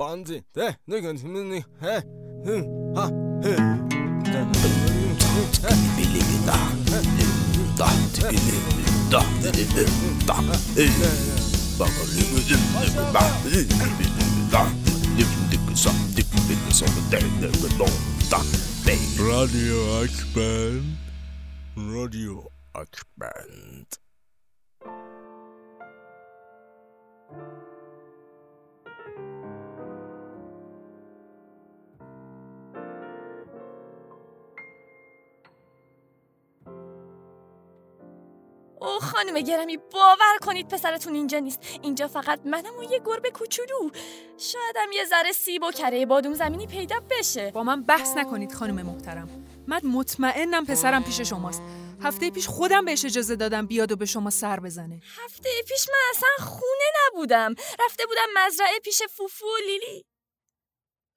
梆子，对，那个什么那，哎，嗯，好，嗯，哒，哒，哒，哒，八个零个人，那个八，嗯，哒，那个那个啥，那个那个什么的，那个弄哒，Radio X Band，Radio X Band。او خانم گرمی باور کنید پسرتون اینجا نیست. اینجا فقط منم و یه گربه کوچولو. شایدم یه ذره سیب و کره بادوم زمینی پیدا بشه. با من بحث نکنید خانم محترم. من مطمئنم پسرم پیش شماست. هفته پیش خودم بهش اجازه دادم بیاد و به شما سر بزنه. هفته پیش من اصلا خونه نبودم. رفته بودم مزرعه پیش فوفو و لیلی.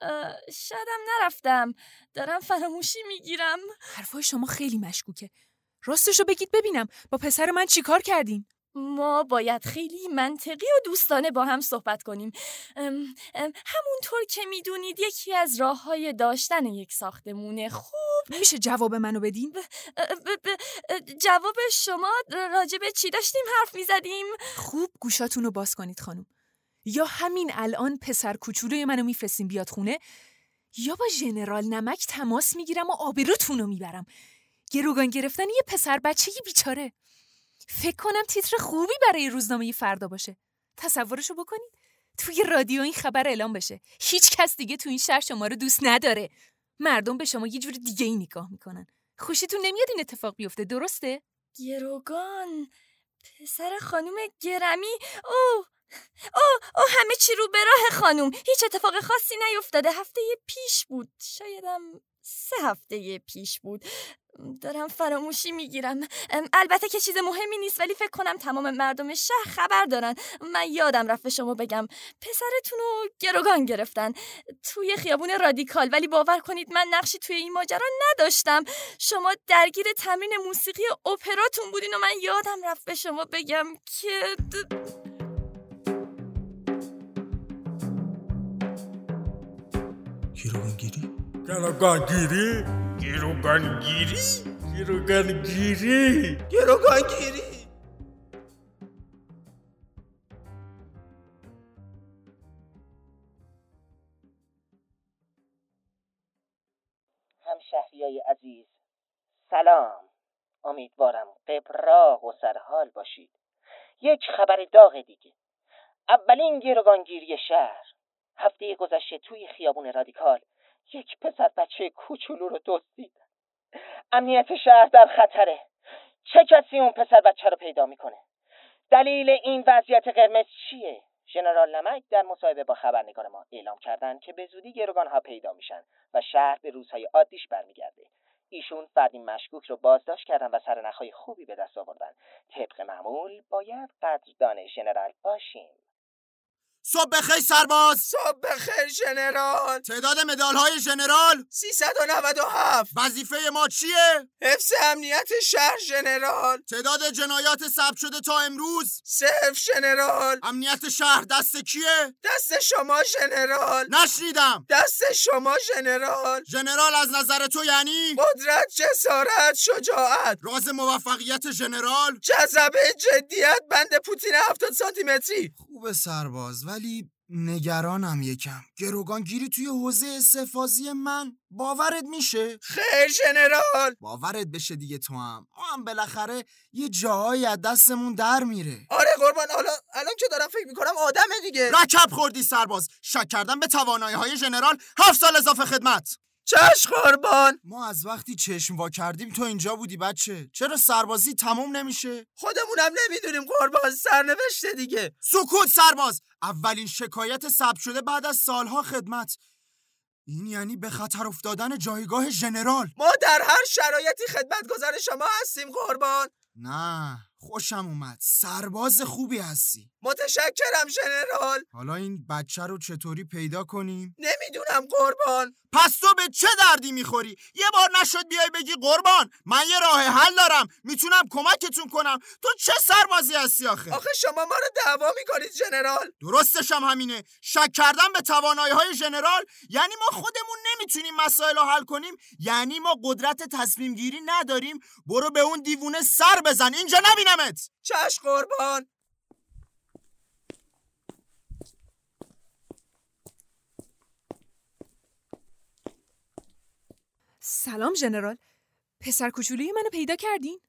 اه، شایدم نرفتم. دارم فراموشی می‌گیرم. حرفای شما خیلی مشکوکه. راستشو بگید ببینم. با پسر من چیکار کردین؟ ما باید خیلی منطقی و دوستانه با هم صحبت کنیم. ام، ام، همونطور که می‌دونید یکی از راه های داشتن یک ساختمون خوب. میشه جواب منو بدین؟ ب- ب- اه، جواب شما راجع به چی داشتیم حرف می‌زدیم؟ خوب گوشاتون رو باز کنید خانم. یا همین الان پسر کوچولوی منو میفرستین بیاد خونه یا با ژنرال نمک تماس می‌گیرم و آبروتون رو می‌برم. گروگان گرفتن یه پسر بچه بیچاره. فکر کنم تیتر خوبی برای روزنامه فردا باشه. تصورشو بکنید توی رادیو این خبر اعلام بشه. هیچ کس دیگه تو این شهر شما رو دوست نداره. مردم به شما یه جور دیگه ای نگاه می‌کنن. خوشیتون نمیاد این اتفاق بیفته درسته؟ گروگان پسر خانم گرمی. او او او همه چی رو به راه خانم هیچ اتفاق خاصی نیفتاده. هفته پیش بود. شایدم سه هفته پیش بود. دارم فراموشی می‌گیرم. البته که چیز مهمی نیست ولی فکر کنم تمام مردم شهر خبر دارن. من یادم رفت به شما بگم. پسرتون رو گروگان گرفتن. توی خیابون رادیکال. ولی باور کنید من نقشی توی این ماجرا نداشتم. شما درگیر تمرین موسیقی اپراتون بودین و من یادم رفت به شما بگم که گیروگانگیری گروگانگیری گروگانگیری گروگانگیری گروگانگیری همشهریای عزیز سلام. امیدوارم قبراق و سرحال باشید. یک خبر داغ دیگه. اولین گروگانگیری شهر. هفته گذشته توی خیابون رادیکال یک پسر بچه کوچولو رو دزدید. امنیت شهر در خطره. چه کسی اون پسر بچه رو پیدا می‌کنه؟ دلیل این وضعیت قرمز چیه؟ ژنرال نمک در مصاحبه با خبرنگار ما اعلام کردند که به زودی گروگان ها پیدا میشن و شهر به روزهای عادیش برمیگرده. ایشون فردی مشکوک رو بازداشت کردن و سرنخهای خوبی به دست آوردن. طبق معمول باید قدردان ژنرال باشیم. صبح بخیر سرباز. صبح بخیر ژنرال تعداد مدال های ژنرال 397 وظیفه ما چیه؟ حفظ امنیت شهر ژنرال تعداد جنایات ثبت شده تا امروز. صفر ژنرال امنیت شهر دست کیه؟ دست شما ژنرال نشنیدم. دست شما ژنرال ژنرال از نظر تو یعنی؟ قدرت جسارت شجاعت. راز موفقیت ژنرال جذبه جدیت بند پوتین 70 سانتی متری. خوبه سرباز. ولی نگرانم یکم. گروگانگیری توی حوزه استحفاظی من باورت میشه؟ خیر ژنرال باورت بشه دیگه تو هم. ما هم بالاخره یه جاهایی از دستمون در میره. آره قربان حالا الان که دارم فکر می‌کنم آدمه دیگه. رکب خوردی سرباز. شک کردم به توانایی های ژنرال هفت سال اضافه خدمت. چش قربان. ما از وقتی چشم وا کردیم تو اینجا بودی بچه. چرا سربازی تموم نمیشه؟ خودمونم نمی‌دونیم قربان سرنوشته دیگه. سکوت سرباز! اولین شکایت ثبت شده بعد از سالها خدمت. این یعنی به خطر افتادن جایگاه ژنرال ما در هر شرایطی خدمتگزار شما هستیم قربان. نه. خوشم اومد. سرباز خوبی هستی. متشکرم ژنرال حالا این بچه رو چطوری پیدا کنیم؟ نمی‌دونم قربان. پس تو به چه دردی می‌خوری؟ یه بار نشد بیای بگی قربان من یه راه حل دارم. می‌تونم کمکتون کنم. تو چه سربازی هستی آخه؟ آخه شما ما رو دعوا می‌کنید جنرال. درستش هم همینه. شک کردن به توانایی های ژنرال یعنی ما خودمون نمی‌تونیم مسائل رو حل کنیم. یعنی ما قدرت تصمیم گیری نداریم. برو به اون دیوونه سر بزن. اینجا نبینمت چش قربان. سلام ژنرال پسر کوچولوی منو پیدا کردین؟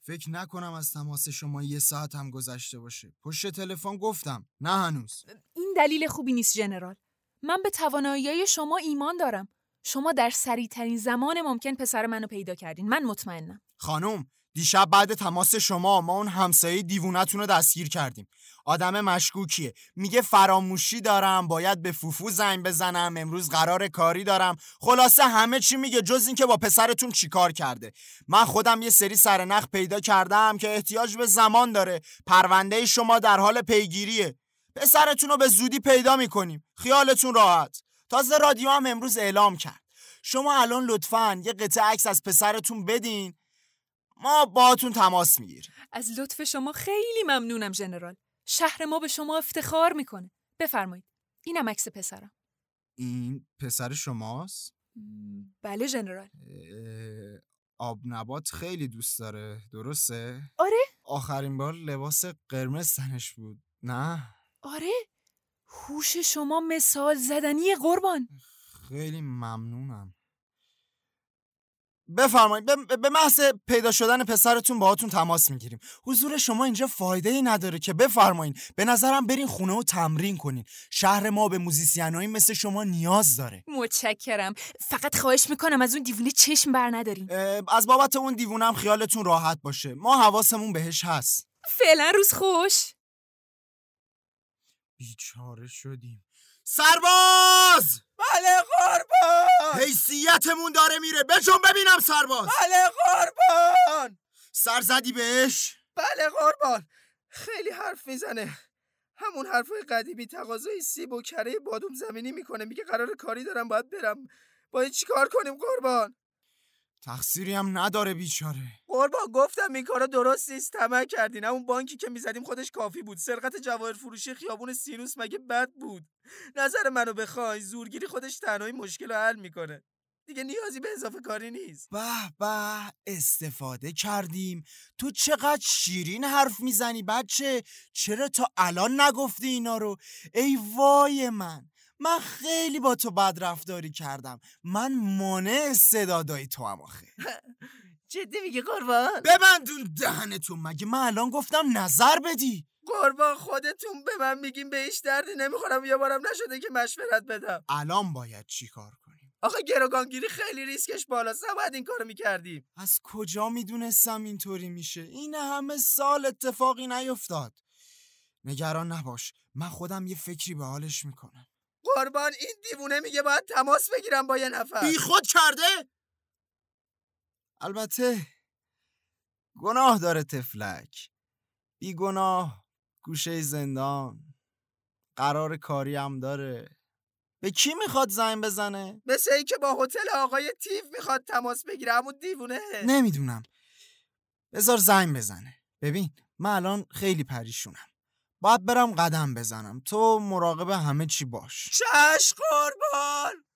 فکر نکنم از تماس شما یه ساعت هم گذشته باشه. پشت تلفن گفتم. نه هنوز. این دلیل خوبی نیست ژنرال من به توانایی شما ایمان دارم. شما در سریعترین زمان ممکن پسر منو پیدا کردین. من مطمئنم. خانم دیشب بعد تماس شما ما اون همسایه دیوونتون رو دستگیر کردیم. آدم مشکوکیه. میگه فراموشی دارم باید به فوفو زنگ بزنم امروز قرار کاری دارم. خلاصه همه چی میگه جز اینکه با پسرتون چیکار کرده. من خودم یه سری سرنخ پیدا کردم که احتیاج به زمان داره. پرونده شما در حال پیگیریه. پسرتون رو به زودی پیدا می‌کنیم. خیالتون راحت. تازه رادیو هم امروز اعلام کرد. شما الان لطفا یه قطعه عکس از پسرتون بدین. ما باهاتون تماس می‌گیریم. از لطف شما خیلی ممنونم ژنرال شهر ما به شما افتخار می‌کنه. بفرمایید. اینم عکس پسرم. این پسر شماست؟ بله ژنرال اه، آب نبات خیلی دوست داره. درسته؟ آره؟ آخرین بار لباس قرمز تنش بود. نه؟ آره؟ هوش شما مثال زدنی قربان. خیلی ممنونم. بفرمایید به- به محض پیدا شدن پسرتون باهاتون تماس می‌گیریم. حضور شما اینجا فایده ای نداره که بفرمایین به نظرم برین خونه و تمرین کنین. شهر ما به موزیسینایی مثل شما نیاز داره. متشکرم. فقط خواهش می‌کنم از اون دیوونه چشم بر ندارین. اه، از بابت اون دیوونم خیالتون راحت باشه. ما حواسمون بهش هست. فعلا روز خوش. بیچاره شدیم. سرباز! بله قربان! حیثیتمون داره میره. بجون ببینم سرباز. بله قربان! سر زدی بهش. بله قربان. خیلی حرف می‌زنه. همون حرفای قدیمی تقاضای سیب و کره بادوم زمینی می‌کنه. میگه قرار کاری دارم باید برم. باید چیکار کنیم قربان؟ تقصیری هم نداره بیچاره. قربان گفتم این کارا درست نیست. طمع کردین. اون بانکی که می‌زدیم خودش کافی بود. سرقت جواهر فروشی خیابون سینوس مگه بد بود؟ نظر منو بخوای. زورگیری خودش تنهایی مشکل رو حل می‌کنه. دیگه نیازی به اضافه کاری نیست. به به استفاده کردیم. تو چقدر شیرین حرف می‌زنی بچه؟ چرا تا الان نگفتی اینا رو؟ ای وای من. من خیلی با تو بد رفتاری کردم. من مانع استعدادای تو هم آخه. جدی میگی قربان؟ ببندون دهنتون مگه؟ من الان گفتم نظر بدی. قربان خودتون به من میگین به هیچ دردی نمی‌خورم. یه بارم نشده که مشورت بدم. الان باید چیکار کنیم؟ آخه گروگانگیری خیلی ریسکش بالاست نباید این کارو می‌کردیم. از کجا می‌دونستم اینطوری میشه؟ این همه سال اتفاقی نیفتاد. نگران نباش. من خودم یه فکری به حالش می‌کنم. قربان این دیوونه میگه باید تماس بگیرم با یه نفر. بی خود کرده؟ البته گناه داره تفلک بی گناه گوشه زندان. قرار کاری هم داره. به کی می‌خواد زنگ بزنه؟ مثل ای که با هتل آقای تیف می‌خواد تماس بگیره همون دیوونه. نمی‌دونم. بذار زنگ بزنه. ببین من الان خیلی پریشونم. باید برم قدم بزنم. تو مراقب همه چی باش. چش قربان!